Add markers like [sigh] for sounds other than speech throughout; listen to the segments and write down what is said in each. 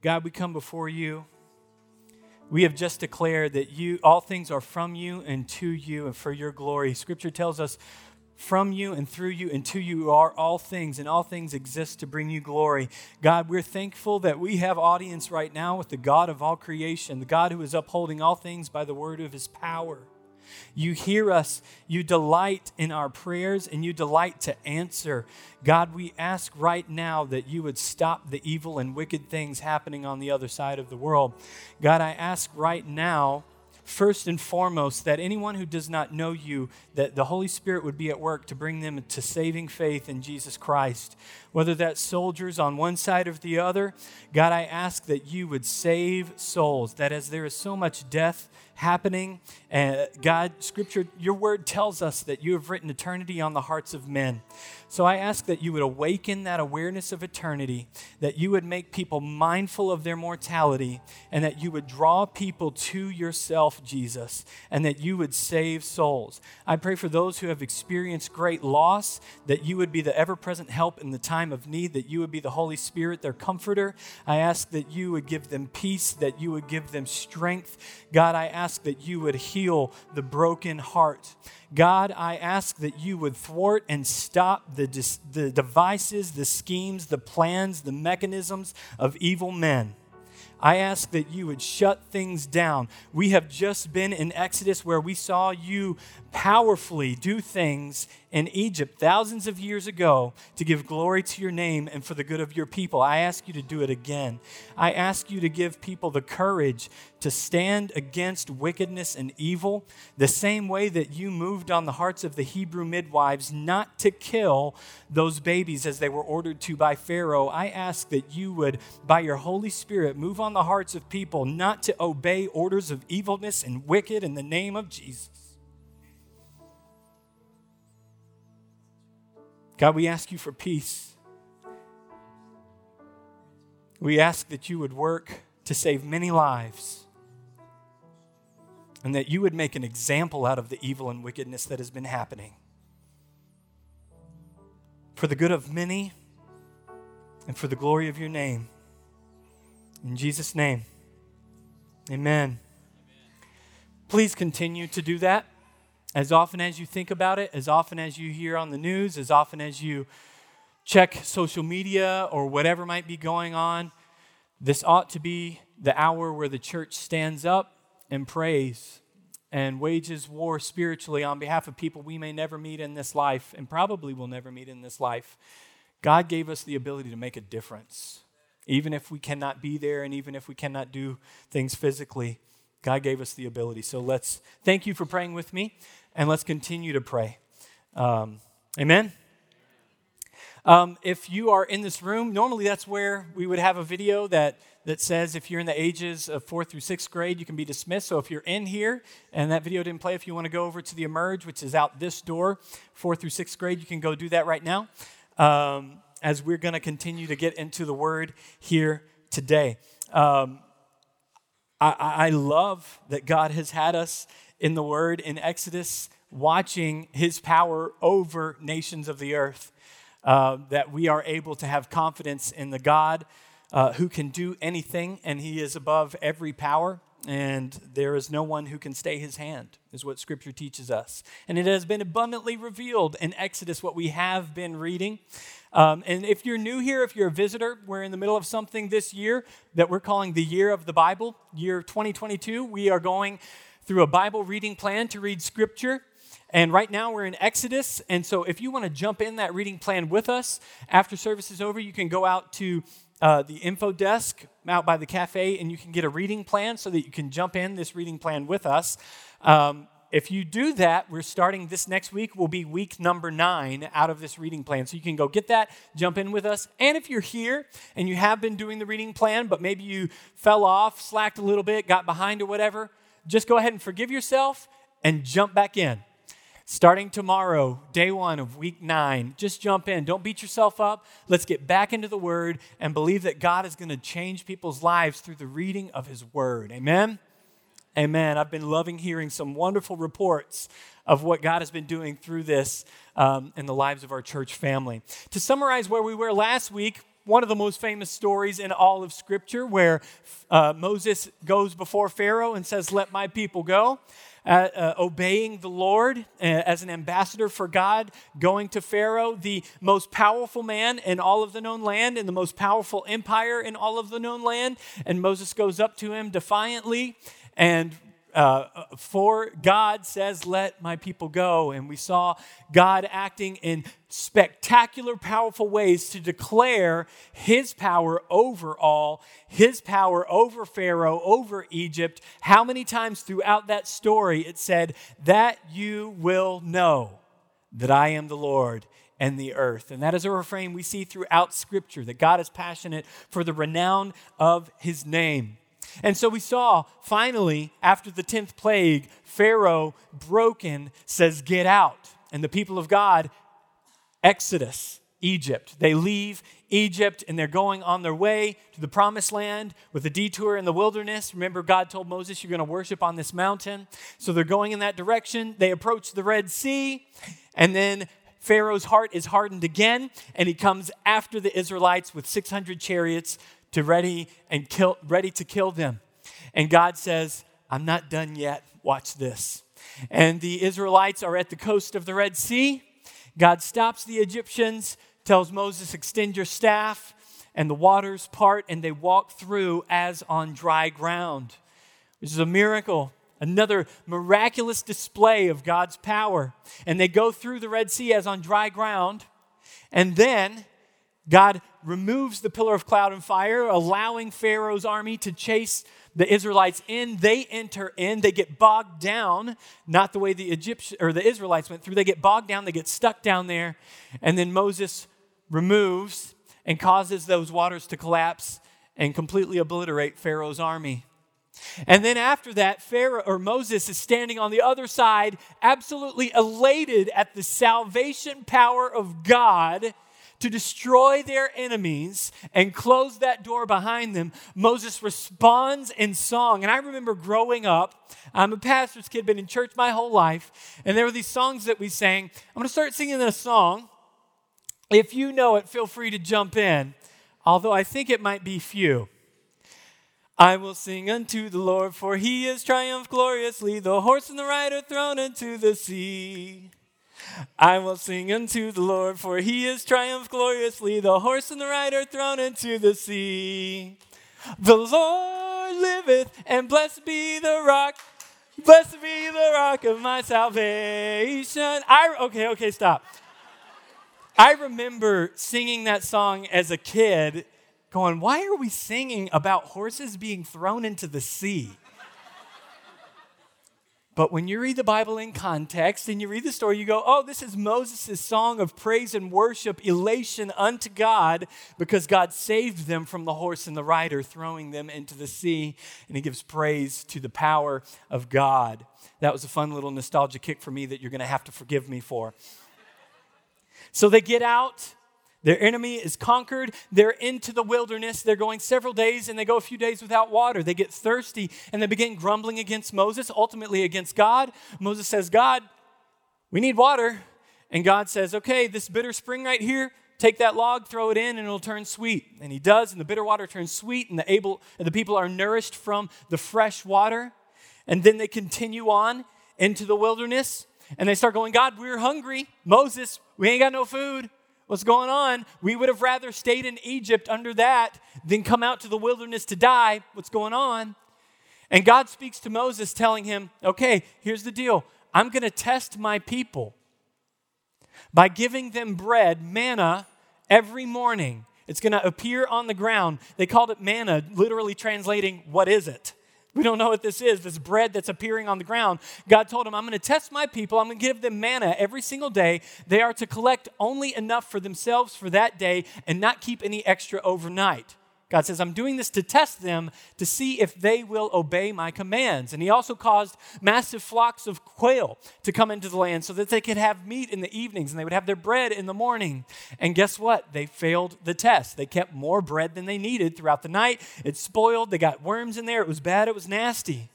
God, we come before you. We have just declared that you all things are from you and to you and for your glory. Scripture tells us from you and through you and to you are all things, and all things exist to bring you glory. God, we're thankful that we have audience right now with the God of all creation, the God who is upholding all things by the word of his power. You hear us, you delight in our prayers, and you delight to answer. God, we ask right now that you would stop the evil and wicked things happening on the other side of the world. God, I ask right now first and foremost that anyone who does not know you that the holy spirit would be at work to bring them to saving faith in jesus christ whether that's soldiers on one side or the other god i ask that you would save souls that as there is so much death happening. And God, Scripture, your word tells us that you have written eternity on the hearts of men. So I ask that you would awaken that awareness of eternity, that you would make people mindful of their mortality, and that you would draw people to yourself, Jesus, and that you would save souls. I pray for those who have experienced great loss, that you would be the ever present help in the time of need, that you would be the Holy Spirit, their comforter. I ask that you would give them peace, that you would give them strength. God, I ask that you would heal the broken heart. God, I ask that you would thwart and stop the, the devices, the schemes, the plans, the mechanisms of evil men. I ask that you would shut things down. We have just been in Exodus where we saw you powerfully do things in Egypt thousands of years ago to give glory to your name and for the good of your people. I ask you to do it again. I ask you to give people the courage to stand against wickedness and evil, the same way that you moved on the hearts of the Hebrew midwives not to kill those babies as they were ordered to by Pharaoh. I ask that you would, by your Holy Spirit, move on the hearts of people not to obey orders of evilness and wicked in the name of Jesus. God, we ask you for peace. We ask that you would work to save many lives and that you would make an example out of the evil and wickedness that has been happening. For the good of many and for the glory of your name. In Jesus' name, amen. Please continue to do that. As often as you think about it, as often as you hear on the news, as often as you check social media or whatever might be going on, this ought to be the hour where the church stands up and prays and wages war spiritually on behalf of people we may never meet in this life and probably will never meet in this life. God gave us the ability to make a difference. Even if we cannot be there and even if we cannot do things physically, God gave us the ability. So let's thank you for praying with me and let's continue to pray. Um, amen. Um, if you are in this room, normally that's where we would have a video that, that says if you're in the ages of fourth through sixth grade, you can be dismissed. So if you're in here and that video didn't play, if you want to go over to the Emerge, which is out this door, fourth through sixth grade, you can go do that right now um, as we're going to continue to get into the Word here today. Um, I, I love that God has had us in the Word in Exodus, watching His power over nations of the earth. Uh, that we are able to have confidence in the God uh, who can do anything and He is above every power. And there is no one who can stay his hand, is what Scripture teaches us. And it has been abundantly revealed in Exodus, what we have been reading. Um, and if you're new here, if you're a visitor, we're in the middle of something this year that we're calling the Year of the Bible, year 2022. We are going through a Bible reading plan to read Scripture. And right now we're in Exodus. And so if you want to jump in that reading plan with us, after service is over, you can go out to uh, the info desk out by the cafe and you can get a reading plan so that you can jump in this reading plan with us. Um, if you do that, we're starting this next week, will be week number nine out of this reading plan. So you can go get that, jump in with us. And if you're here and you have been doing the reading plan, but maybe you fell off, slacked a little bit, got behind or whatever, just go ahead and forgive yourself and jump back in. Starting tomorrow, day one of week nine, just jump in. Don't beat yourself up. Let's get back into the Word and believe that God is going to change people's lives through the reading of His Word. Amen? Amen. I've been loving hearing some wonderful reports of what God has been doing through this um, in the lives of our church family. To summarize where we were last week, one of the most famous stories in all of Scripture where uh, Moses goes before Pharaoh and says, Let my people go. Uh, uh, obeying the Lord uh, as an ambassador for God, going to Pharaoh, the most powerful man in all of the known land and the most powerful empire in all of the known land. And Moses goes up to him defiantly and uh, for God says, Let my people go. And we saw God acting in spectacular, powerful ways to declare his power over all, his power over Pharaoh, over Egypt. How many times throughout that story it said, That you will know that I am the Lord and the earth. And that is a refrain we see throughout Scripture that God is passionate for the renown of his name. And so we saw finally, after the 10th plague, Pharaoh, broken, says, Get out. And the people of God, Exodus, Egypt. They leave Egypt and they're going on their way to the promised land with a detour in the wilderness. Remember, God told Moses, You're going to worship on this mountain. So they're going in that direction. They approach the Red Sea, and then Pharaoh's heart is hardened again, and he comes after the Israelites with 600 chariots to ready and kill, ready to kill them. And God says, I'm not done yet. Watch this. And the Israelites are at the coast of the Red Sea. God stops the Egyptians, tells Moses, Extend your staff, and the waters part, and they walk through as on dry ground. This is a miracle, another miraculous display of God's power. And they go through the Red Sea as on dry ground. And then God removes the pillar of cloud and fire, allowing Pharaoh's army to chase the Israelites in. They enter in, they get bogged down, not the way the Egyptian or the Israelites went through. They get bogged down, they get stuck down there, and then Moses removes and causes those waters to collapse and completely obliterate Pharaoh's army. And then after that, Pharaoh or Moses is standing on the other side, absolutely elated at the salvation power of God to destroy their enemies and close that door behind them, Moses responds in song. And I remember growing up, I'm a pastor's kid, been in church my whole life, and there were these songs that we sang. I'm going to start singing a song. If you know it, feel free to jump in, although I think it might be few. I will sing unto the Lord, for he has triumphed gloriously, the horse and the rider thrown into the sea. I will sing unto the Lord, for he has triumphed gloriously, the horse and the rider thrown into the sea. The Lord liveth, and blessed be the rock. Blessed be the rock of my salvation. I okay, okay, stop. I remember singing that song as a kid, going, Why are we singing about horses being thrown into the sea? But when you read the Bible in context and you read the story, you go, oh, this is Moses' song of praise and worship, elation unto God, because God saved them from the horse and the rider, throwing them into the sea. And he gives praise to the power of God. That was a fun little nostalgia kick for me that you're going to have to forgive me for. So they get out their enemy is conquered. They're into the wilderness. They're going several days and they go a few days without water. They get thirsty and they begin grumbling against Moses, ultimately against God. Moses says, God, we need water. And God says, okay, this bitter spring right here, take that log, throw it in, and it'll turn sweet. And he does, and the bitter water turns sweet, and the, able, and the people are nourished from the fresh water. And then they continue on into the wilderness, and they start going, God, we're hungry. Moses, we ain't got no food. What's going on? We would have rather stayed in Egypt under that than come out to the wilderness to die. What's going on? And God speaks to Moses, telling him, okay, here's the deal. I'm going to test my people by giving them bread, manna, every morning. It's going to appear on the ground. They called it manna, literally translating, what is it? We don't know what this is, this bread that's appearing on the ground. God told him, I'm going to test my people. I'm going to give them manna every single day. They are to collect only enough for themselves for that day and not keep any extra overnight. God says, I'm doing this to test them to see if they will obey my commands. And he also caused massive flocks of quail to come into the land so that they could have meat in the evenings and they would have their bread in the morning. And guess what? They failed the test. They kept more bread than they needed throughout the night. It spoiled. They got worms in there. It was bad. It was nasty.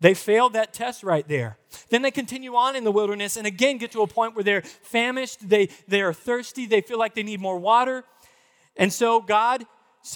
They failed that test right there. Then they continue on in the wilderness and again get to a point where they're famished, they, they are thirsty, they feel like they need more water. And so God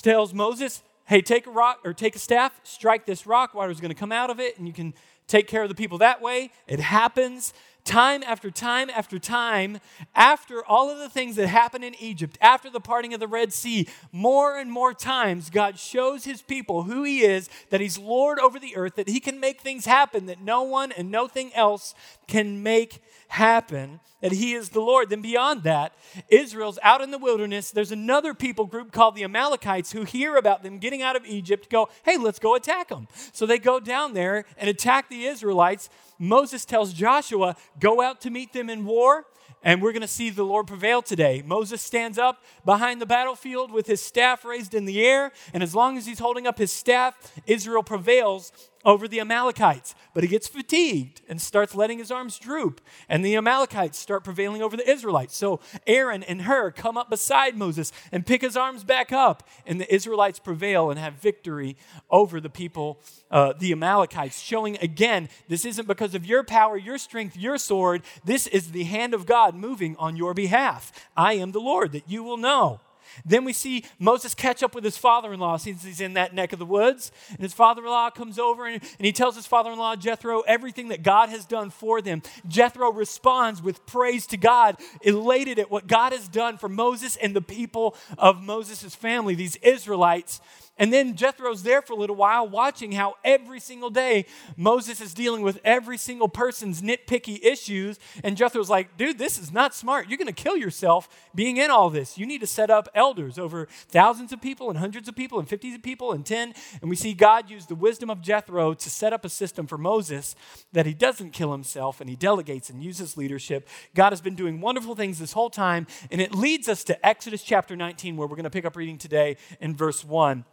tells Moses, hey, take a rock or take a staff, strike this rock, water's going to come out of it, and you can take care of the people that way. It happens time after time after time, after all of the things that happened in Egypt, after the parting of the Red Sea, more and more times, God shows his people who he is, that he's Lord over the earth, that he can make things happen that no one and nothing else can make happen, that he is the Lord. Then beyond that, Israel's out in the wilderness. There's another people group called the Amalekites who hear about them getting out of Egypt, go, hey, let's go attack them. So they go down there and attack the Israelites. Moses tells Joshua, go out to meet them in war. And we're going to see the Lord prevail today. Moses stands up behind the battlefield with his staff raised in the air. And as long as he's holding up his staff, Israel prevails over the Amalekites. But he gets fatigued and starts letting his arms droop. And the Amalekites start prevailing over the Israelites. So Aaron and Hur come up beside Moses and pick his arms back up. And the Israelites prevail and have victory over the people, uh, the Amalekites, showing again, this isn't because of your power, your strength, your sword. This is the hand of God moving on your behalf. I am the Lord, that you will know. Then we see Moses catch up with his father in law since he's in that neck of the woods. And his father in law comes over and, and he tells his father in law, Jethro, everything that God has done for them. Jethro responds with praise to God, elated at what God has done for Moses and the people of Moses' family, these Israelites. And then Jethro's there for a little while, watching how every single day Moses is dealing with every single person's nitpicky issues. And Jethro's like, dude, this is not smart. You're going to kill yourself being in all this. You need to set up elders over thousands of people and hundreds of people and fifties of people and 10. And we see God use the wisdom of Jethro to set up a system for Moses that he doesn't kill himself and he delegates and uses leadership. God has been doing wonderful things this whole time. And it leads us to Exodus chapter 19, where we're going to pick up reading today in verse 1.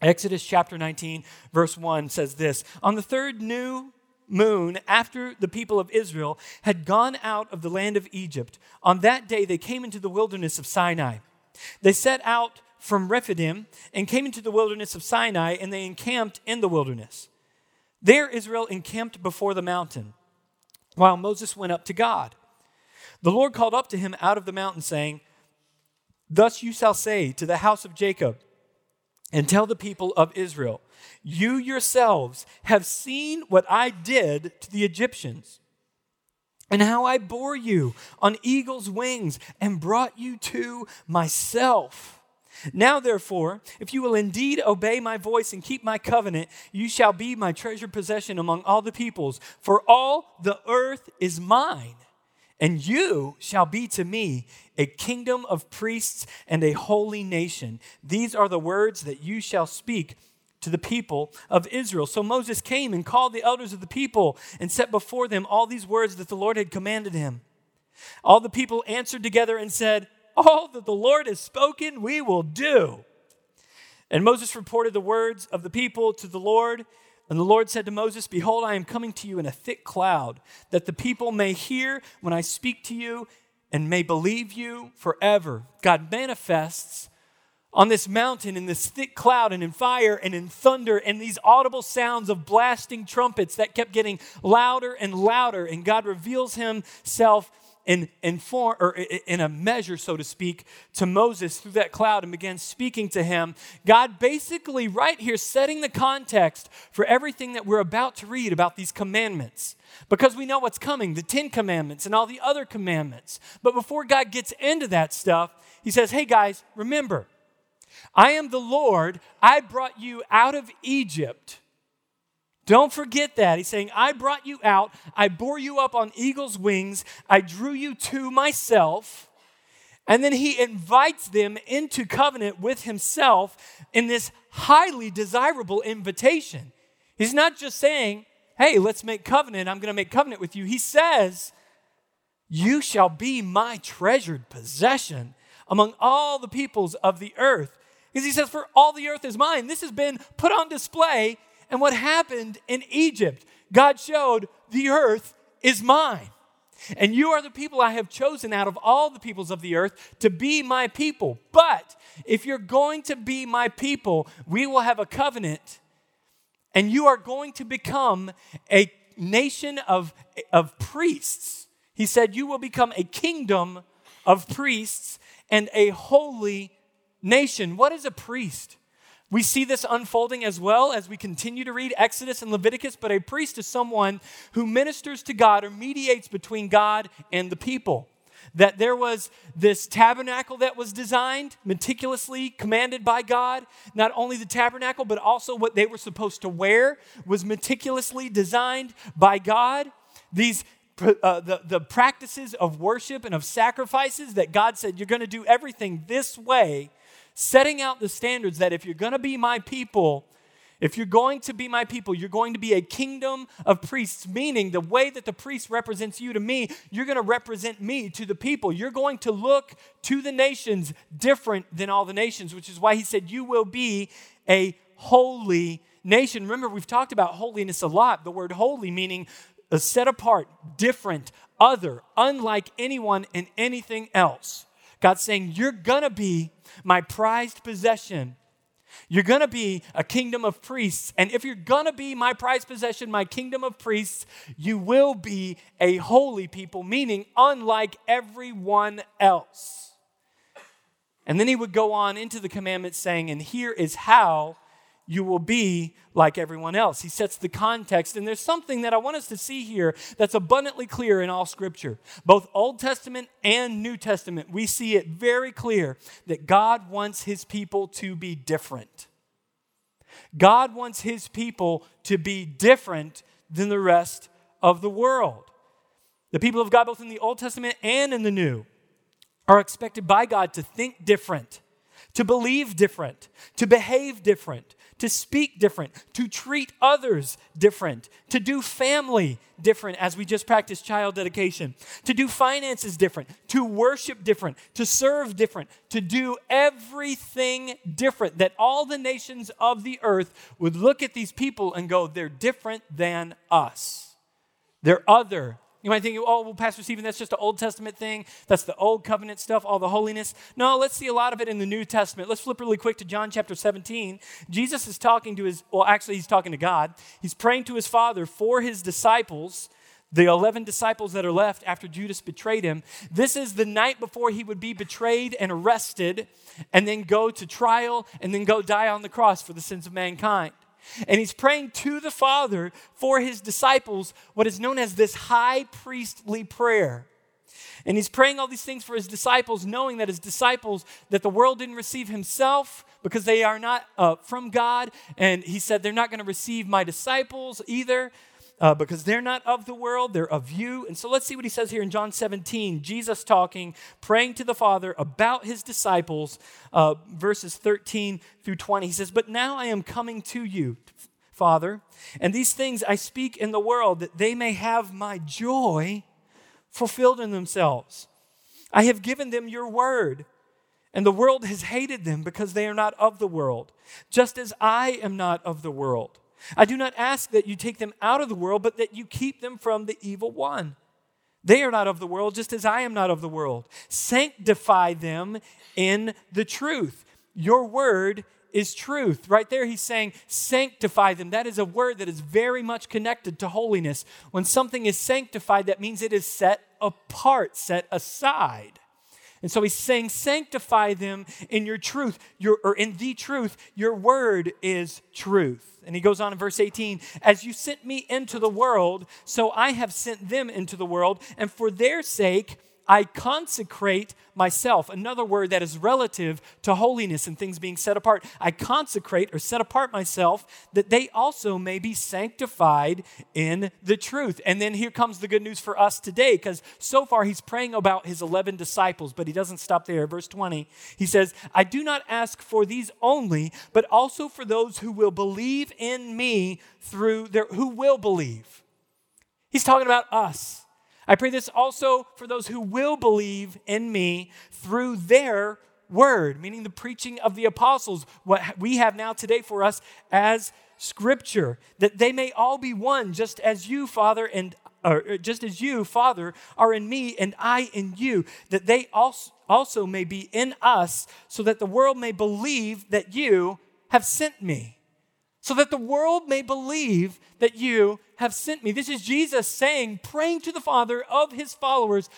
Exodus chapter 19, verse 1 says this On the third new moon, after the people of Israel had gone out of the land of Egypt, on that day they came into the wilderness of Sinai. They set out from Rephidim and came into the wilderness of Sinai, and they encamped in the wilderness. There Israel encamped before the mountain, while Moses went up to God. The Lord called up to him out of the mountain, saying, Thus you shall say to the house of Jacob, and tell the people of Israel, You yourselves have seen what I did to the Egyptians, and how I bore you on eagle's wings and brought you to myself. Now, therefore, if you will indeed obey my voice and keep my covenant, you shall be my treasured possession among all the peoples, for all the earth is mine. And you shall be to me a kingdom of priests and a holy nation. These are the words that you shall speak to the people of Israel. So Moses came and called the elders of the people and set before them all these words that the Lord had commanded him. All the people answered together and said, All that the Lord has spoken, we will do. And Moses reported the words of the people to the Lord. And the Lord said to Moses, Behold, I am coming to you in a thick cloud, that the people may hear when I speak to you and may believe you forever. God manifests on this mountain in this thick cloud and in fire and in thunder and these audible sounds of blasting trumpets that kept getting louder and louder. And God reveals himself in, in, form, or in a measure, so to speak, to Moses through that cloud and began speaking to him. God basically, right here, setting the context for everything that we're about to read about these commandments. Because we know what's coming the Ten Commandments and all the other commandments. But before God gets into that stuff, he says, Hey guys, remember, I am the Lord. I brought you out of Egypt don't forget that. He's saying, I brought you out, I bore you up on eagle's wings, I drew you to myself. And then he invites them into covenant with himself in this highly desirable invitation. He's not just saying, Hey, let's make covenant. I'm going to make covenant with you. He says, You shall be my treasured possession among all the peoples of the earth. Because he says, For all the earth is mine. This has been put on display and what happened in Egypt. God showed the earth is mine. And you are the people I have chosen out of all the peoples of the earth to be my people. But if you're going to be my people, we will have a covenant, and you are going to become a nation of, of priests. He said, You will become a kingdom of priests and a holy nation. What is a priest? We see this unfolding as well as we continue to read Exodus and Leviticus, but a priest is someone who ministers to God or mediates between God and the people. That there was this tabernacle that was designed, meticulously commanded by God. Not only the tabernacle, but also what they were supposed to wear was meticulously designed by God. These uh, the, the practices of worship and of sacrifices that God said, you're going to do everything this way setting out the standards that if you're going to be my people, if you're going to be my people, you're going to be a kingdom of priests, meaning the way that the priest represents you to me, you're going to represent me to the people. You're going to look to the nations different than all the nations, which is why he said, You will be a holy nation. Remember, we've talked about holiness a lot. The word holy meaning a set apart, different, other, unlike anyone and anything else. God's saying, You're going to be my prized possession. You're going to be a kingdom of priests. And if you're going to be my prized possession, my kingdom of priests, you will be a holy people, meaning unlike everyone else. And then he would go on into the commandments saying, And here is how you will be like everyone else. He sets the context, and there's something that I want us to see here that's abundantly clear in all Scripture, both Old Testament and New Testament. We see it very clear that God wants His people to be different. God wants His people to be different than the rest of the world. The people of God, both in the Old Testament and in the New, are expected by God to think different, to believe different, to behave different, to speak different, to treat others different, to do family different, as we just practiced child dedication, to do finances different, to worship different, to serve different, to do everything different. That all the nations of the earth would look at these people and go, they're different than us. They're other you might think, oh, well, Pastor Stephen, that's just an Old Testament thing. That's the Old Covenant stuff, all the holiness. No, let's see a lot of it in the New Testament. Let's flip really quick to John chapter 17. Jesus is talking to his, well, actually, he's talking to God. He's praying to his Father for his disciples, the 11 disciples that are left after Judas betrayed him. This is the night before he would be betrayed and arrested, and then go to trial, and then go die on the cross for the sins of mankind. And he's praying to the Father for his disciples, what is known as this high priestly prayer. And he's praying all these things for his disciples, knowing that his disciples, that the world didn't receive himself because they are not uh, from God. And he said, they're not going to receive my disciples either uh, because they're not of the world, they're of you. And so let's see what he says here in John 17. Jesus talking, praying to the Father about his disciples, uh, verses 13 through 20. He says, But now I am coming to you, Father, and these things I speak in the world that they may have my joy fulfilled in themselves. I have given them your word. And the world has hated them because they are not of the world, just as I am not of the world. I do not ask that you take them out of the world, but that you keep them from the evil one. They are not of the world, just as I am not of the world. Sanctify them in the truth. Your word is truth. Right there, he's saying, sanctify them. That is a word that is very much connected to holiness. When something is sanctified, that means it is set apart, set aside. And so he's saying, sanctify them in your truth, your, or in the truth. Your word is truth. And he goes on in verse 18, as you sent me into the world, so I have sent them into the world, and for their sake I consecrate myself. Another word that is relative to holiness and things being set apart. I consecrate or set apart myself that they also may be sanctified in the truth. And then here comes the good news for us today because so far he's praying about his 11 disciples, but he doesn't stop there. Verse 20, he says, I do not ask for these only, but also for those who will believe in me through their, who will believe. He's talking about us. I pray this also for those who will believe in me through their word, meaning the preaching of the apostles, what we have now today for us as scripture, that they may all be one, just as you, Father, and or uh, just as you, Father, are in me and I in you, that they also, also may be in us, so that the world may believe that you have sent me. So that the world may believe that you have sent me. This is Jesus saying, praying to the Father of his followers,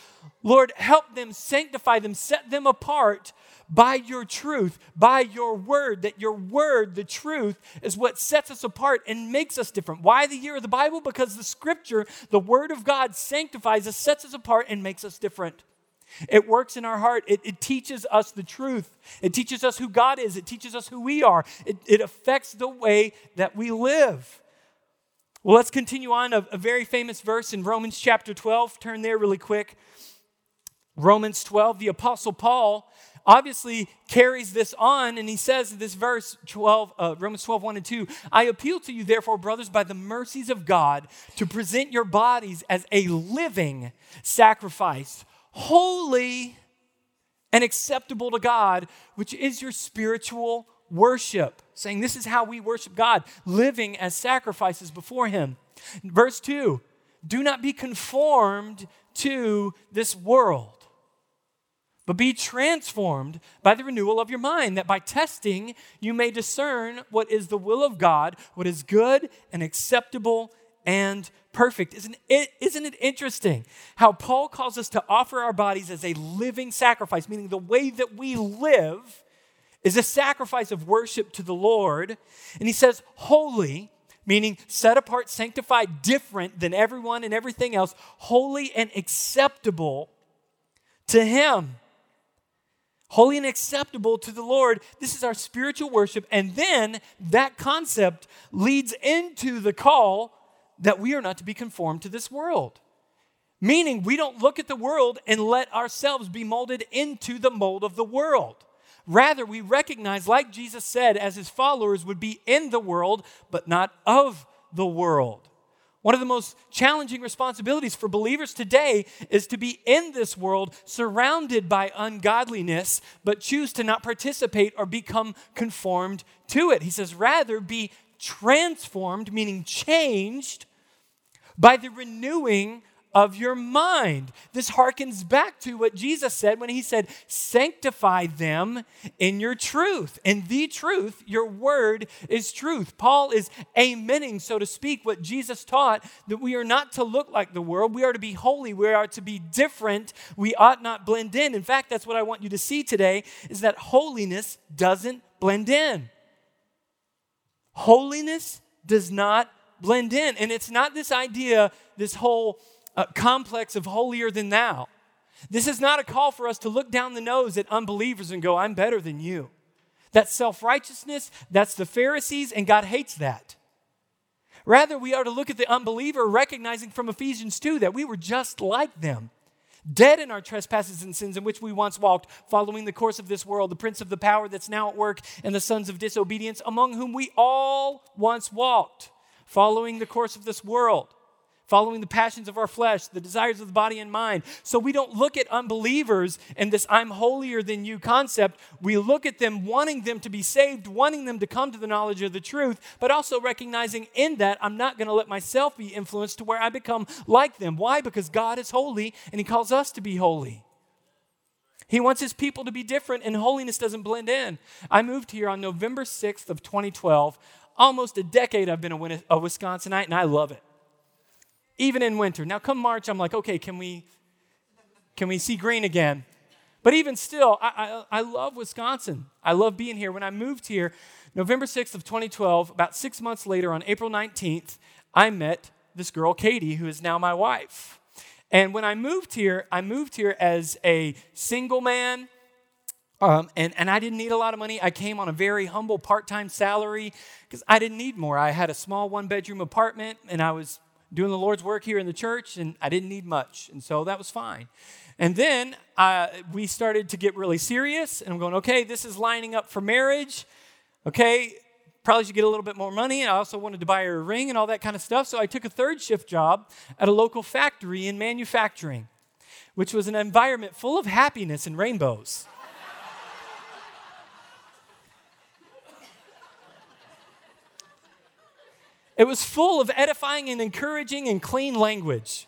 Lord, help them, sanctify them, set them apart by your truth, by your word, that your word, the truth, is what sets us apart and makes us different. Why the year of the Bible? Because the scripture, the word of God, sanctifies us, sets us apart, and makes us different. It works in our heart. It, it, teaches us the truth. It teaches us who God is. It teaches us who we are. It, it affects the way that we live. Well, let's continue on. A, a very famous verse in Romans chapter 12. Turn there really quick. Romans 12, the Apostle Paul obviously carries this on, and he says this verse 12, uh, Romans 12, 1 and 2, I appeal to you, therefore, brothers, by the mercies of God, to present your bodies as a living sacrifice holy and acceptable to God, which is your spiritual worship. Saying this is how we worship God, living as sacrifices before Him. Verse 2 Do not be conformed to this world, but be transformed by the renewal of your mind, that by testing you may discern what is the will of God, what is good and acceptable and perfect. Isn't it, isn't it interesting how Paul calls us to offer our bodies as a living sacrifice, meaning the way that we live is a sacrifice of worship to the Lord. And he says, holy, meaning set apart, sanctified, different than everyone and everything else, holy and acceptable to Him. Holy and acceptable to the Lord. This is our spiritual worship. And then that concept leads into the call that we are not to be conformed to this world. Meaning, we don't look at the world and let ourselves be molded into the mold of the world. Rather, we recognize, like Jesus said, as his followers would be in the world, but not of the world. One of the most challenging responsibilities for believers today is to be in this world surrounded by ungodliness, but choose to not participate or become conformed to it. He says, rather be transformed, meaning changed, by the renewing of your mind. This harkens back to what Jesus said when he said, Sanctify them in your truth. In the truth, your word is truth. Paul is amening, so to speak, what Jesus taught that we are not to look like the world. We are to be holy. We are to be different. We ought not blend in. In fact, that's what I want you to see today is that holiness doesn't blend in. Holiness does not blend in. And it's not this idea, this whole uh, complex of holier than thou. This is not a call for us to look down the nose at unbelievers and go, I'm better than you. That's self righteousness, that's the Pharisees, and God hates that. Rather, we are to look at the unbeliever, recognizing from Ephesians 2 that we were just like them dead in our trespasses and sins in which we once walked, following the course of this world, the prince of the power that's now at work, and the sons of disobedience, among whom we all once walked, following the course of this world following the passions of our flesh, the desires of the body and mind. So we don't look at unbelievers and this I'm holier than you concept. We look at them wanting them to be saved, wanting them to come to the knowledge of the truth, but also recognizing in that I'm not going to let myself be influenced to where I become like them. Why? Because God is holy and He calls us to be holy. He wants his people to be different, and holiness doesn't blend in. I moved here on November 6th of 2012. Almost a decade I've been a Wisconsinite, and I love it even in winter. Now, come March, I'm like, okay, can we, can we see green again? But even still, I, I, I love Wisconsin. I love being here. When I moved here, November 6th of 2012, about six months later, on April 19th, I met this girl, Katie, who is now my wife. And when I moved here, I moved here as a single man. Um, and, and I didn't need a lot of money. I came on a very humble part time salary because I didn't need more. I had a small one bedroom apartment and I was doing the Lord's work here in the church, and I didn't need much. And so that was fine. And then uh, we started to get really serious, and I'm going, okay, this is lining up for marriage. Okay, probably should get a little bit more money. And I also wanted to buy her a ring and all that kind of stuff. So I took a third shift job at a local factory in manufacturing, which was an environment full of happiness and rainbows. It was full of edifying and encouraging and clean language.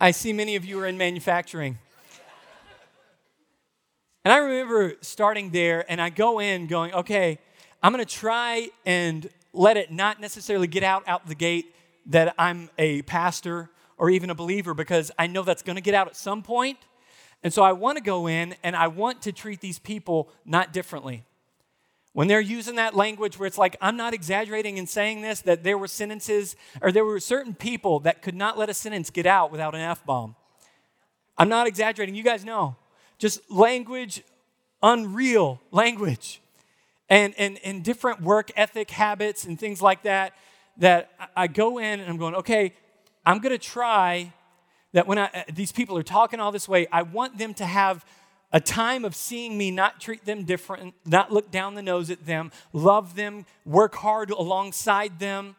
I see many of you are in manufacturing. And I remember starting there, and I go in going, okay, I'm going to try and let it not necessarily get out out the gate that I'm a pastor or even a believer because I know that's going to get out at some point. And so I want to go in and I want to treat these people not differently. When they're using that language where it's like, I'm not exaggerating in saying this, that there were sentences or there were certain people that could not let a sentence get out without an F bomb. I'm not exaggerating. You guys know. Just language, unreal language. And, and, and different work ethic habits and things like that. That I go in and I'm going, okay, I'm going to try that when I, these people are talking all this way, I want them to have a time of seeing me not treat them different, not look down the nose at them, love them, work hard alongside them,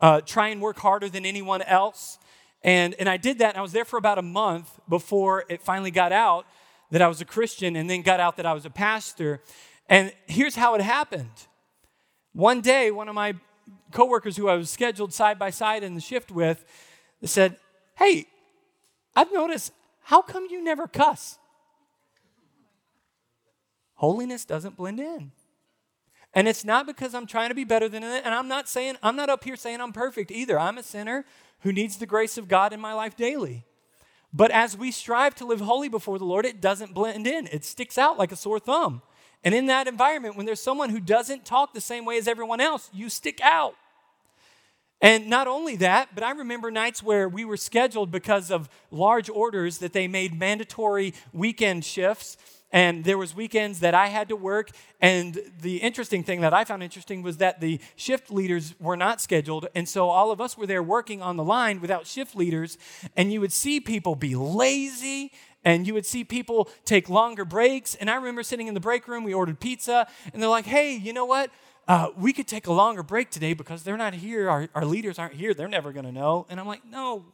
uh, try and work harder than anyone else. And, and I did that, and I was there for about a month before it finally got out that I was a Christian, and then got out that I was a pastor. And here's how it happened. One day, one of my coworkers who I was scheduled side by side in the shift with said, Hey, I've noticed, how come you never cuss? Holiness doesn't blend in. And it's not because I'm trying to be better than it. And I'm not saying, I'm not up here saying I'm perfect either. I'm a sinner who needs the grace of God in my life daily. But as we strive to live holy before the Lord, it doesn't blend in. It sticks out like a sore thumb. And in that environment, when there's someone who doesn't talk the same way as everyone else, you stick out. And not only that, but I remember nights where we were scheduled because of large orders that they made mandatory weekend shifts and there was weekends that i had to work and the interesting thing that i found interesting was that the shift leaders were not scheduled and so all of us were there working on the line without shift leaders and you would see people be lazy and you would see people take longer breaks and i remember sitting in the break room we ordered pizza and they're like hey you know what? Uh, we could take a longer break today because they're not here our, our leaders aren't here they're never going to know. And i'm like no.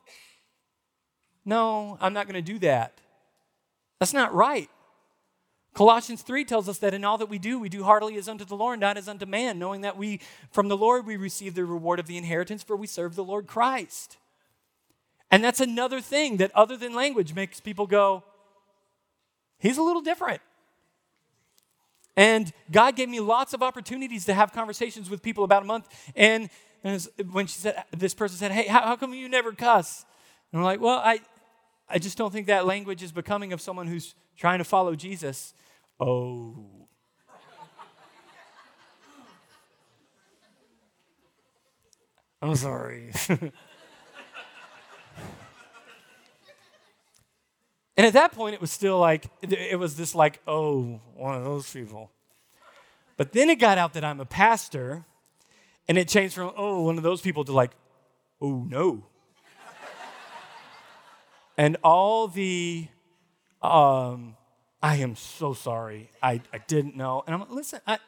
No i'm not going to do that. That's not right Colossians 3 tells us that in all that we do, we do heartily as unto the Lord, not as unto man, knowing that we, from the Lord, we receive the reward of the inheritance, for we serve the Lord Christ. And that's another thing that, other than language, makes people go, He's a little different. And God gave me lots of opportunities to have conversations with people about a month. And, when she said, this person said, Hey, how, how come you never cuss? And I'm like, Well, I, I just don't think that language is becoming of someone who's trying to follow Jesus. Oh. I'm sorry. [laughs] and at that point, it was still like, it was this like, oh, one of those people. But then it got out that I'm a pastor, and it changed from, oh, one of those people to like, oh, no. and all the um, I am so sorry. I, I didn't know. And I'm like, listen, I,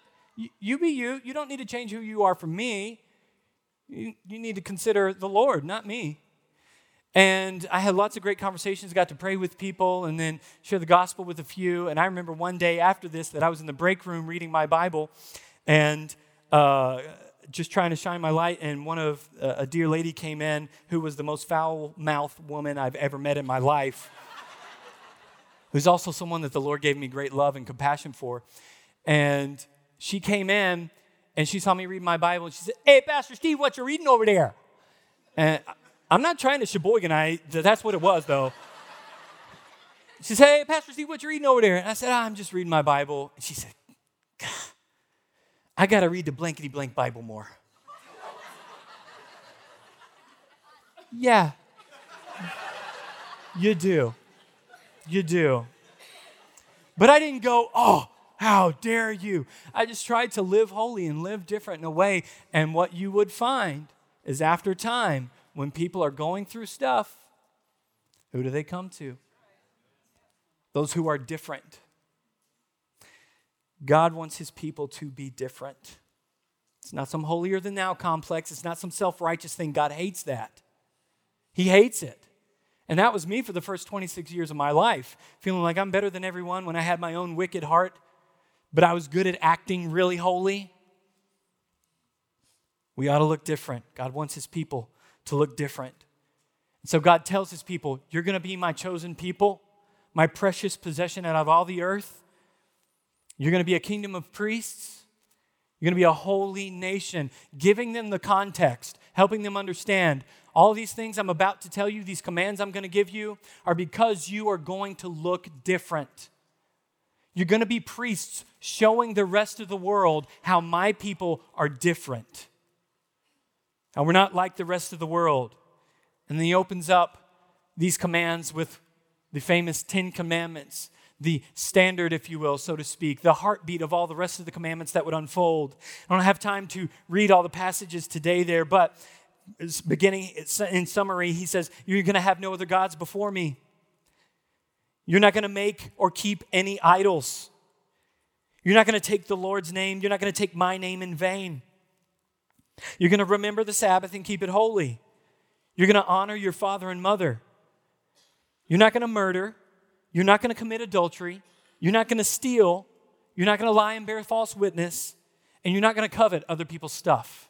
you, be you. You don't need to change who you are for me. You, you need to consider the Lord, not me. And I had lots of great conversations, got to pray with people and then share the gospel with a few. And I remember one day after this that I was in the break room reading my Bible and uh, just trying to shine my light. And one of uh, a dear lady came in who was the most foul mouthed woman I've ever met in my life who's also someone that the Lord gave me great love and compassion for. And she came in and she saw me read my Bible and she said, Hey, Pastor Steve, what you reading over there? And I'm not trying to sheboyganite, that's what it was though. She said, Hey, Pastor Steve, what you reading over there? And I said, oh, I'm just reading my Bible. And she said, I got to read the blankety blank Bible more. [laughs] yeah, you do. You do. But I didn't go, oh, how dare you? I just tried to live holy and live different in a way. And what you would find is after time, when people are going through stuff, who do they come to? Those who are different. God wants his people to be different. It's not some holier than thou complex. It's not some self righteous thing. God hates that. He hates it. And that was me for the first 26 years of my life, feeling like I'm better than everyone when I had my own wicked heart, but I was good at acting really holy. We ought to look different. God wants his people to look different. And so God tells his people, You're going to be my chosen people, my precious possession out of all the earth. You're going to be a kingdom of priests. You're going to be a holy nation, giving them the context, helping them understand all these things I'm about to tell you, these commands I'm going to give you, are because you are going to look different. You're going to be priests showing the rest of the world how my people are different. And we're not like the rest of the world. And then he opens up these commands with the famous Ten Commandments, the standard, if you will, so to speak, the heartbeat of all the rest of the commandments that would unfold. I don't have time to read all the passages today there, but beginning in summary, he says, You're going to have no other gods before me. You're not going to make or keep any idols. You're not going to take the Lord's name. You're not going to take my name in vain. You're going to remember the Sabbath and keep it holy. You're going to honor your father and mother. You're not going to murder. You're not going to commit adultery. You're not going to steal. You're not going to lie and bear false witness. And you're not going to covet other people's stuff.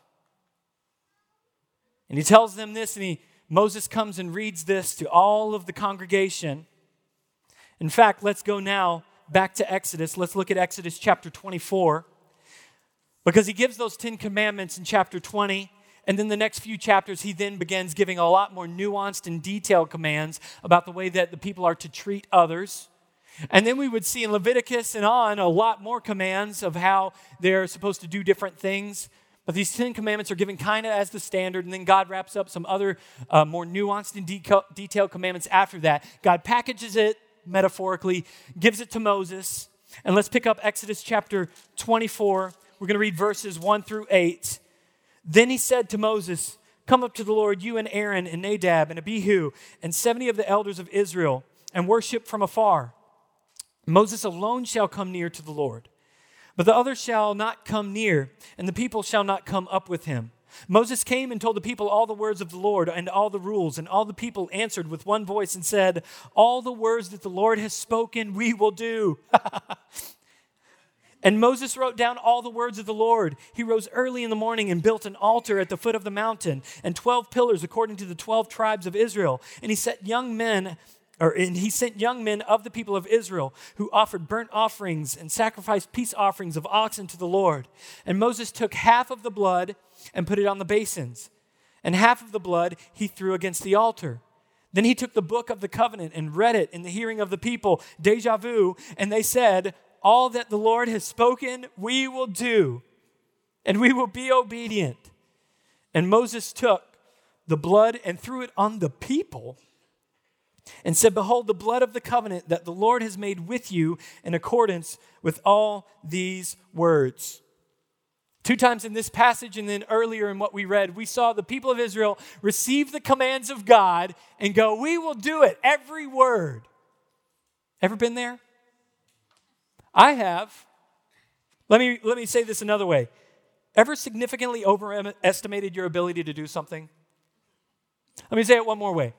And he tells them this, and he, Moses comes and reads this to all of the congregation. In fact, let's go now back to Exodus. Let's look at Exodus chapter 24. Because he gives those 10 commandments in chapter 20. And then the next few chapters, he then begins giving a lot more nuanced and detailed commands about the way that the people are to treat others. And then we would see in Leviticus and on a lot more commands of how they're supposed to do different things. But these Ten Commandments are given kind of as the standard, and then God wraps up some other uh, more nuanced and de- detailed commandments after that. God packages it metaphorically, gives it to Moses. And let's pick up Exodus chapter 24. We're going to read verses 1 through 8. Then he said to Moses, Come up to the Lord, you and Aaron and Nadab and Abihu and 70 of the elders of Israel, and worship from afar. Moses alone shall come near to the Lord. But the other shall not come near, and the people shall not come up with him. Moses came and told the people all the words of the Lord and all the rules, and all the people answered with one voice and said, All the words that the Lord has spoken, we will do. [laughs] and Moses wrote down all the words of the Lord. He rose early in the morning and built an altar at the foot of the mountain, and 12 pillars according to the 12 tribes of Israel. And he set young men or and he sent young men of the people of Israel who offered burnt offerings and sacrificed peace offerings of oxen to the Lord. And Moses took half of the blood and put it on the basins, and half of the blood he threw against the altar. Then he took the book of the covenant and read it in the hearing of the people, deja vu, and they said, All that the Lord has spoken, we will do, and we will be obedient. And Moses took the blood and threw it on the people and said, Behold, the blood of the covenant that the Lord has made with you in accordance with all these words. Two times in this passage and then earlier in what we read, we saw the people of Israel receive the commands of God and go, We will do it, every word. Ever been there? I have. Let me, let me say this another way. Ever significantly overestimated your ability to do something? Let me say it one more way.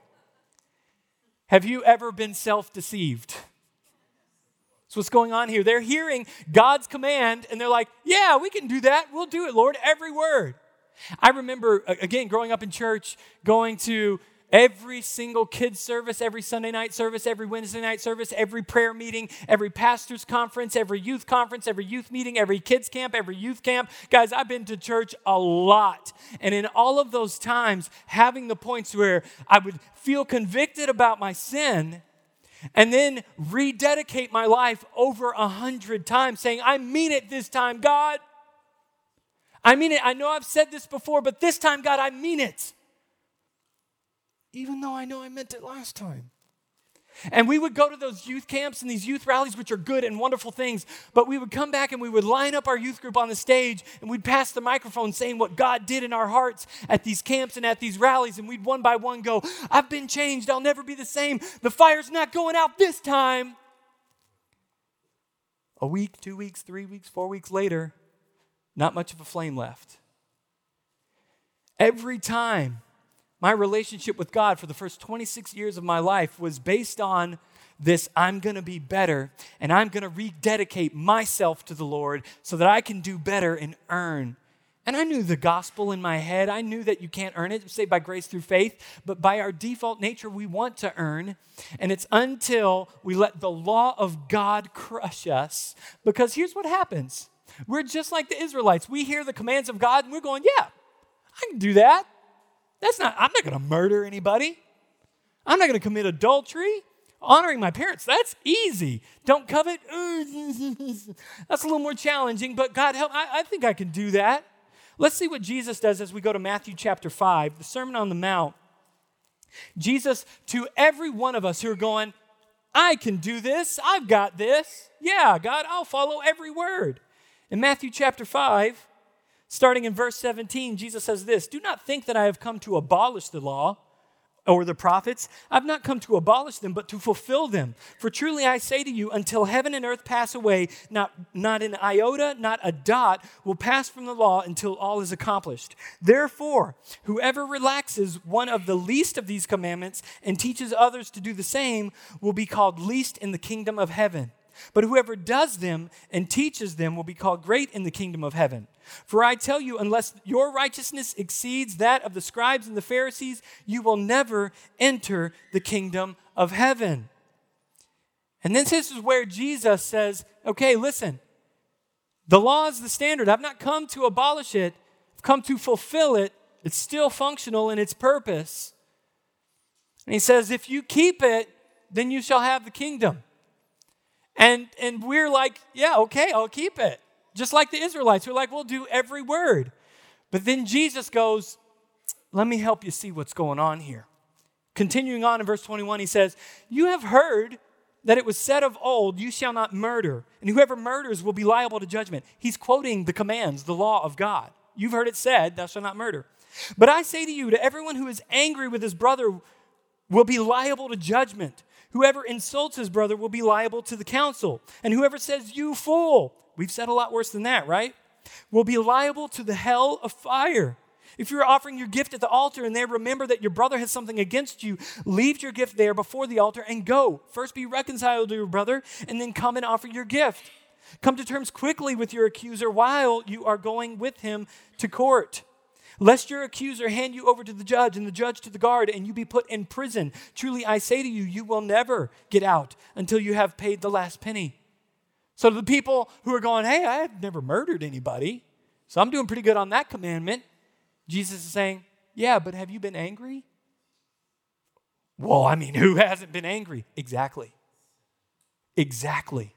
Have you ever been self deceived? That's what's going on here. They're hearing God's command and they're like, yeah, we can do that. We'll do it, Lord, every word. I remember, again, growing up in church, going to Every single kids service, every Sunday night service, every Wednesday night service, every prayer meeting, every pastor's conference, every youth conference, every youth meeting, every kids camp, every youth camp. Guys, I've been to church a lot. And in all of those times, having the points where I would feel convicted about my sin and then rededicate my life over a hundred times, saying, I mean it this time, God. I mean it. I know I've said this before, but this time, God, I mean it even though I know I meant it last time. And we would go to those youth camps and these youth rallies, which are good and wonderful things, but we would come back and we would line up our youth group on the stage and we'd pass the microphone saying what God did in our hearts at these camps and at these rallies. And we'd one by one go, I've been changed. I'll never be the same. The fire's not going out this time. A week, two weeks, three weeks, four weeks later, not much of a flame left. Every time my relationship with God for the first 26 years of my life was based on this I'm going to be better and I'm going to rededicate myself to the Lord so that I can do better and earn And I knew the gospel in my head. I knew that you can't earn it, say by grace through faith, but by our default nature, we want to earn. And it's until we let the law of God crush us. Because here's what happens we're just like the Israelites. We hear the commands of God and we're going, yeah, I can do that. That's not, I'm not going to murder anybody. I'm not going to commit adultery. Honoring my parents, that's easy. Don't covet, [laughs] that's a little more challenging, but God help, I, I think I can do that. Let's see what Jesus does as we go to Matthew chapter 5, the Sermon on the Mount. Jesus, to every one of us who are going, I can do this, I've got this. Yeah, God, I'll follow every word. In Matthew chapter 5, starting in verse 17, Jesus says this Do not think that I have come to abolish the law or the prophets. I've not come to abolish them, but to fulfill them. For truly I say to you, until heaven and earth pass away, not, not an iota, not a dot will pass from the law until all is accomplished. Therefore, whoever relaxes one of the least of these commandments and teaches others to do the same will be called least in the kingdom of heaven. But whoever does them and teaches them will be called great in the kingdom of heaven. For I tell you, unless your righteousness exceeds that of the scribes and the Pharisees, you will never enter the kingdom of heaven. And then this is where Jesus says, okay, listen, the law is the standard. I've not come to abolish it, I've come to fulfill it. It's still functional in its purpose. And he says, if you keep it, then you shall have the kingdom. And, and we're like, yeah, okay, I'll keep it. Just like the Israelites, we're like, we'll do every word. But then Jesus goes, let me help you see what's going on here. Continuing on in verse 21, he says, You have heard that it was said of old, You shall not murder, and whoever murders will be liable to judgment. He's quoting the commands, the law of God. You've heard it said, Thou shalt not murder. But I say to you, to everyone who is angry with his brother will be liable to judgment. Whoever insults his brother will be liable to the council. And whoever says, You fool, we've said a lot worse than that, right? Will be liable to the hell of fire. If you're offering your gift at the altar and there remember that your brother has something against you, leave your gift there before the altar and go. First be reconciled to your brother and then come and offer your gift. Come to terms quickly with your accuser while you are going with him to court lest your accuser hand you over to the judge and the judge to the guard and you be put in prison. Truly, I say to you, you will never get out until you have paid the last penny. So, the people who are going, hey, I have never murdered anybody, so I'm doing pretty good on that commandment, Jesus is saying, yeah, but have you been angry? Well, I mean, who hasn't been angry? Exactly. Exactly.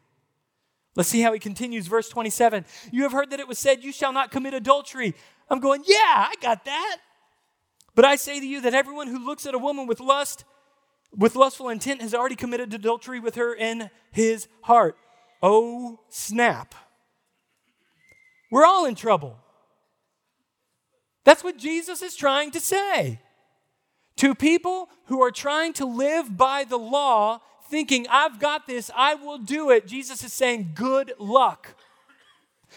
Let's see how he continues. Verse 27 You have heard that it was said, You shall not commit adultery. I'm going, yeah, I got that. But I say to you that everyone who looks at a woman with lust, with lustful intent, has already committed adultery with her in his heart. Oh, snap. We're all in trouble. That's what Jesus is trying to say. To people who are trying to live by the law, thinking, I've got this, I will do it, Jesus is saying, good luck.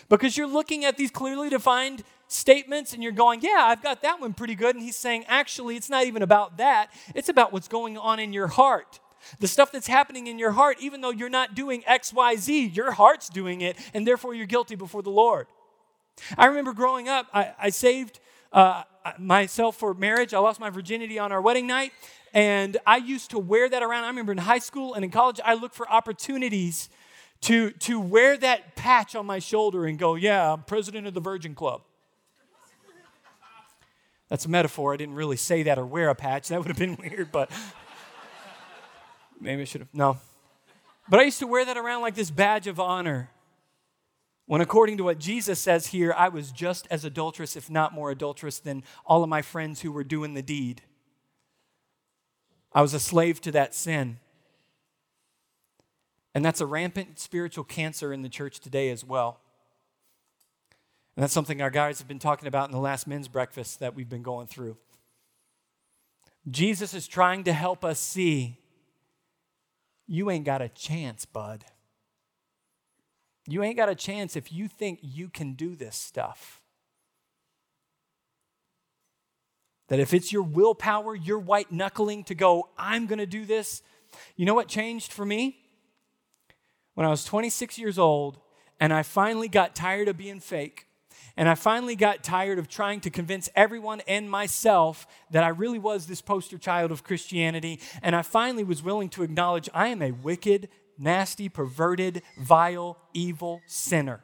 Because you're looking at these clearly defined statements and you're going, Yeah, I've got that one pretty good. And he's saying, Actually, it's not even about that, it's about what's going on in your heart. The stuff that's happening in your heart, even though you're not doing X, Y, Z, your heart's doing it, and therefore you're guilty before the Lord. I remember growing up, I, I saved uh, myself for marriage. I lost my virginity on our wedding night, and I used to wear that around. I remember in high school and in college, I looked for opportunities to, to wear that patch on my shoulder and go, Yeah, I'm president of the Virgin Club. That's a metaphor. I didn't really say that or wear a patch. That would have been [laughs] weird, but maybe I should have. No. But I used to wear that around like this badge of honor. When, according to what Jesus says here, I was just as adulterous, if not more adulterous, than all of my friends who were doing the deed. I was a slave to that sin. And that's a rampant spiritual cancer in the church today as well. And that's something our guys have been talking about in the last men's breakfast that we've been going through. Jesus is trying to help us see you ain't got a chance, bud. You ain't got a chance if you think you can do this stuff. That if it's your willpower, your white knuckling to go, I'm going to do this. You know what changed for me? When I was 26 years old and I finally got tired of being fake And I finally got tired of trying to convince everyone and myself that I really was this poster child of Christianity. And I finally was willing to acknowledge I am a wicked, nasty, perverted, vile, evil sinner.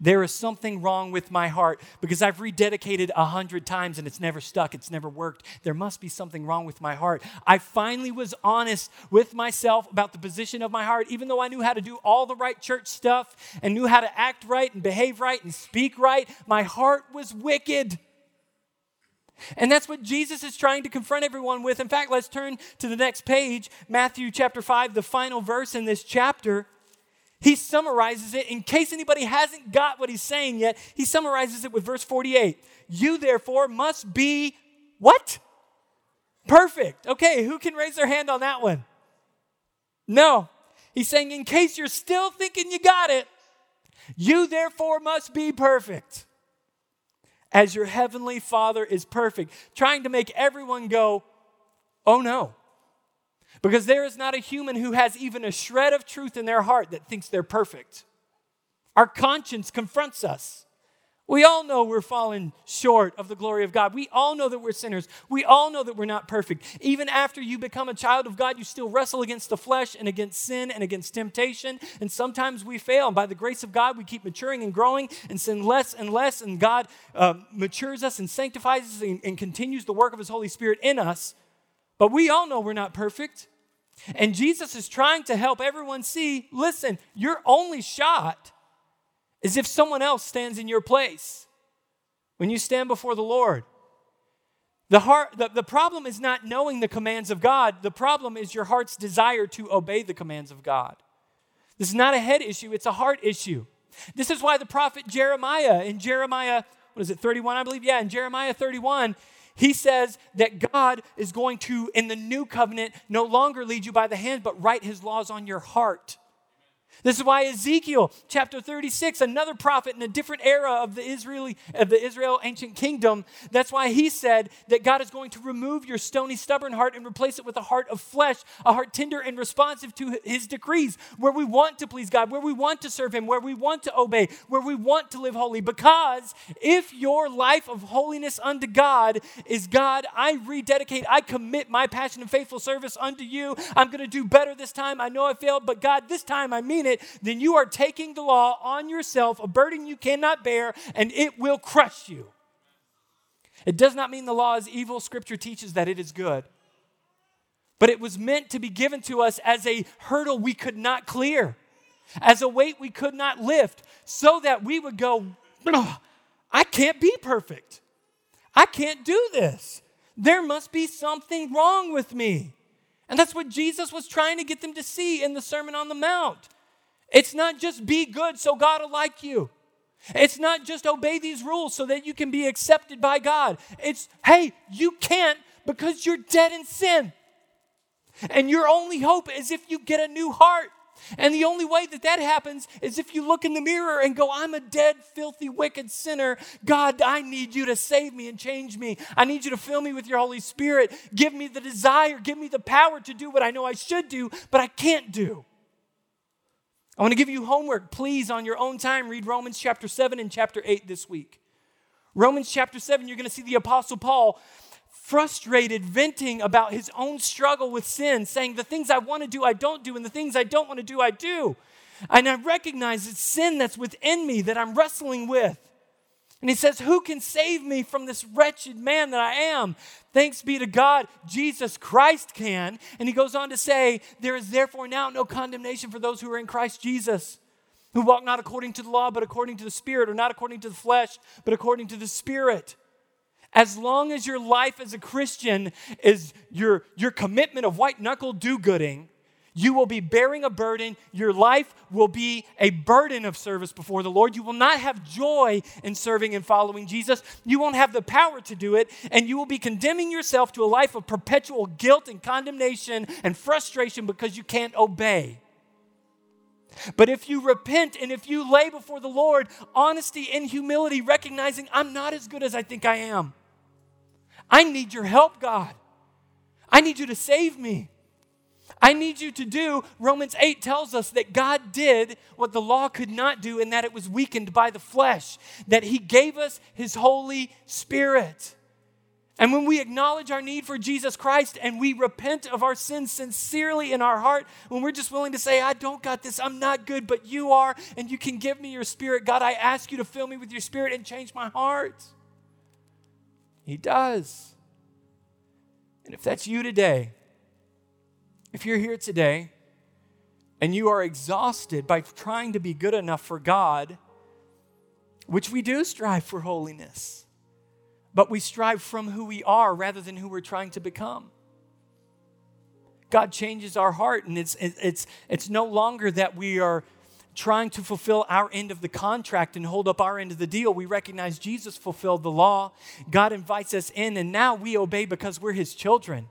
There is something wrong with my heart because I've rededicated a hundred times and it's never stuck, it's never worked. There must be something wrong with my heart. I finally was honest with myself about the position of my heart, even though I knew how to do all the right church stuff and knew how to act right and behave right and speak right. My heart was wicked. And that's what Jesus is trying to confront everyone with. In fact, let's turn to the next page, Matthew chapter 5, the final verse in this chapter. He summarizes it in case anybody hasn't got what he's saying yet. He summarizes it with verse 48. You therefore must be what? Perfect. Okay, who can raise their hand on that one? No. He's saying, in case you're still thinking you got it, you therefore must be perfect as your heavenly Father is perfect. Trying to make everyone go, oh no. Because there is not a human who has even a shred of truth in their heart that thinks they're perfect. Our conscience confronts us. We all know we're falling short of the glory of God. We all know that we're sinners. We all know that we're not perfect. Even after you become a child of God, you still wrestle against the flesh and against sin and against temptation. And sometimes we fail. And by the grace of God, we keep maturing and growing and sin less and less. And God uh, matures us and sanctifies us and, and continues the work of His Holy Spirit in us. But we all know we're not perfect. And Jesus is trying to help everyone see listen, your only shot is if someone else stands in your place when you stand before the Lord. The, heart, the, the problem is not knowing the commands of God, the problem is your heart's desire to obey the commands of God. This is not a head issue, it's a heart issue. This is why the prophet Jeremiah, in Jeremiah, what is it, 31, I believe? Yeah, in Jeremiah 31, he says that God is going to, in the new covenant, no longer lead you by the hand, but write his laws on your heart. This is why Ezekiel chapter 36, another prophet in a different era of the Israeli of the Israel ancient kingdom, that's why he said that God is going to remove your stony stubborn heart and replace it with a heart of flesh, a heart tender and responsive to his decrees, where we want to please God, where we want to serve him, where we want to obey, where we want to live holy because if your life of holiness unto God is God, I rededicate, I commit my passion and faithful service unto you. I'm going to do better this time. I know I failed, but God, this time I mean it it, then you are taking the law on yourself, a burden you cannot bear, and it will crush you. It does not mean the law is evil. Scripture teaches that it is good. But it was meant to be given to us as a hurdle we could not clear, as a weight we could not lift, so that we would go, I can't be perfect. I can't do this. There must be something wrong with me. And that's what Jesus was trying to get them to see in the Sermon on the Mount. It's not just be good so God will like you. It's not just obey these rules so that you can be accepted by God. It's, hey, you can't because you're dead in sin. And your only hope is if you get a new heart. And the only way that that happens is if you look in the mirror and go, I'm a dead, filthy, wicked sinner. God, I need you to save me and change me. I need you to fill me with your Holy Spirit. Give me the desire, give me the power to do what I know I should do, but I can't do. I want to give you homework. Please, on your own time, read Romans chapter 7 and chapter 8 this week. Romans chapter 7, you're going to see the Apostle Paul frustrated, venting about his own struggle with sin, saying, The things I want to do, I don't do, and the things I don't want to do, I do. And I recognize it's sin that's within me that I'm wrestling with. And he says, Who can save me from this wretched man that I am? Thanks be to God, Jesus Christ can. And he goes on to say, There is therefore now no condemnation for those who are in Christ Jesus, who walk not according to the law, but according to the Spirit, or not according to the flesh, but according to the Spirit. As long as your life as a Christian is your, your commitment of white knuckle do gooding, you will be bearing a burden. Your life will be a burden of service before the Lord. You will not have joy in serving and following Jesus. You won't have the power to do it. And you will be condemning yourself to a life of perpetual guilt and condemnation and frustration because you can't obey. But if you repent and if you lay before the Lord honesty and humility, recognizing I'm not as good as I think I am, I need your help, God. I need you to save me. I need you to do, Romans 8 tells us that God did what the law could not do and that it was weakened by the flesh, that He gave us His Holy Spirit. And when we acknowledge our need for Jesus Christ and we repent of our sins sincerely in our heart, when we're just willing to say, I don't got this, I'm not good, but you are, and you can give me your spirit, God, I ask you to fill me with your spirit and change my heart. He does. And if that's you today, if you're here today and you are exhausted by trying to be good enough for God, which we do strive for holiness, but we strive from who we are rather than who we're trying to become. God changes our heart, and it's, it's, it's no longer that we are trying to fulfill our end of the contract and hold up our end of the deal. We recognize Jesus fulfilled the law. God invites us in, and now we obey because we're His children.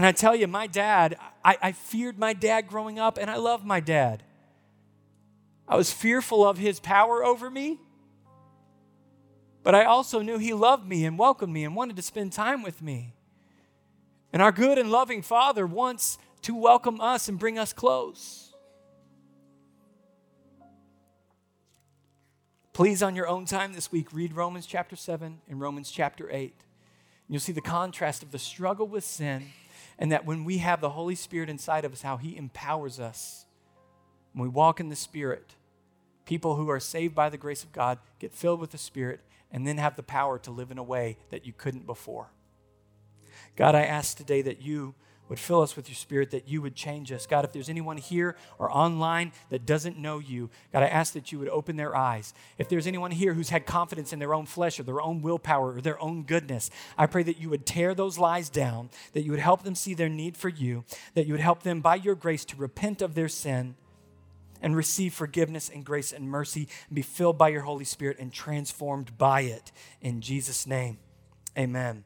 And I tell you, my dad, I, I feared my dad growing up, and I love my dad. I was fearful of his power over me, but I also knew he loved me and welcomed me and wanted to spend time with me. And our good and loving Father wants to welcome us and bring us close. Please, on your own time this week, read Romans chapter 7 and Romans chapter 8. And you'll see the contrast of the struggle with sin and that when we have the Holy Spirit inside of us, how He empowers us. When we walk in the Spirit, people who are saved by the grace of God get filled with the Spirit and then have the power to live in a way that you couldn't before. God, I ask today that you would fill us with your spirit, that you would change us. God, if there's anyone here or online that doesn't know you, God, I ask that you would open their eyes. If there's anyone here who's had confidence in their own flesh or their own willpower or their own goodness, I pray that you would tear those lies down, that you would help them see their need for you, that you would help them by your grace to repent of their sin and receive forgiveness and grace and mercy and be filled by your Holy Spirit and transformed by it. In Jesus' name, amen.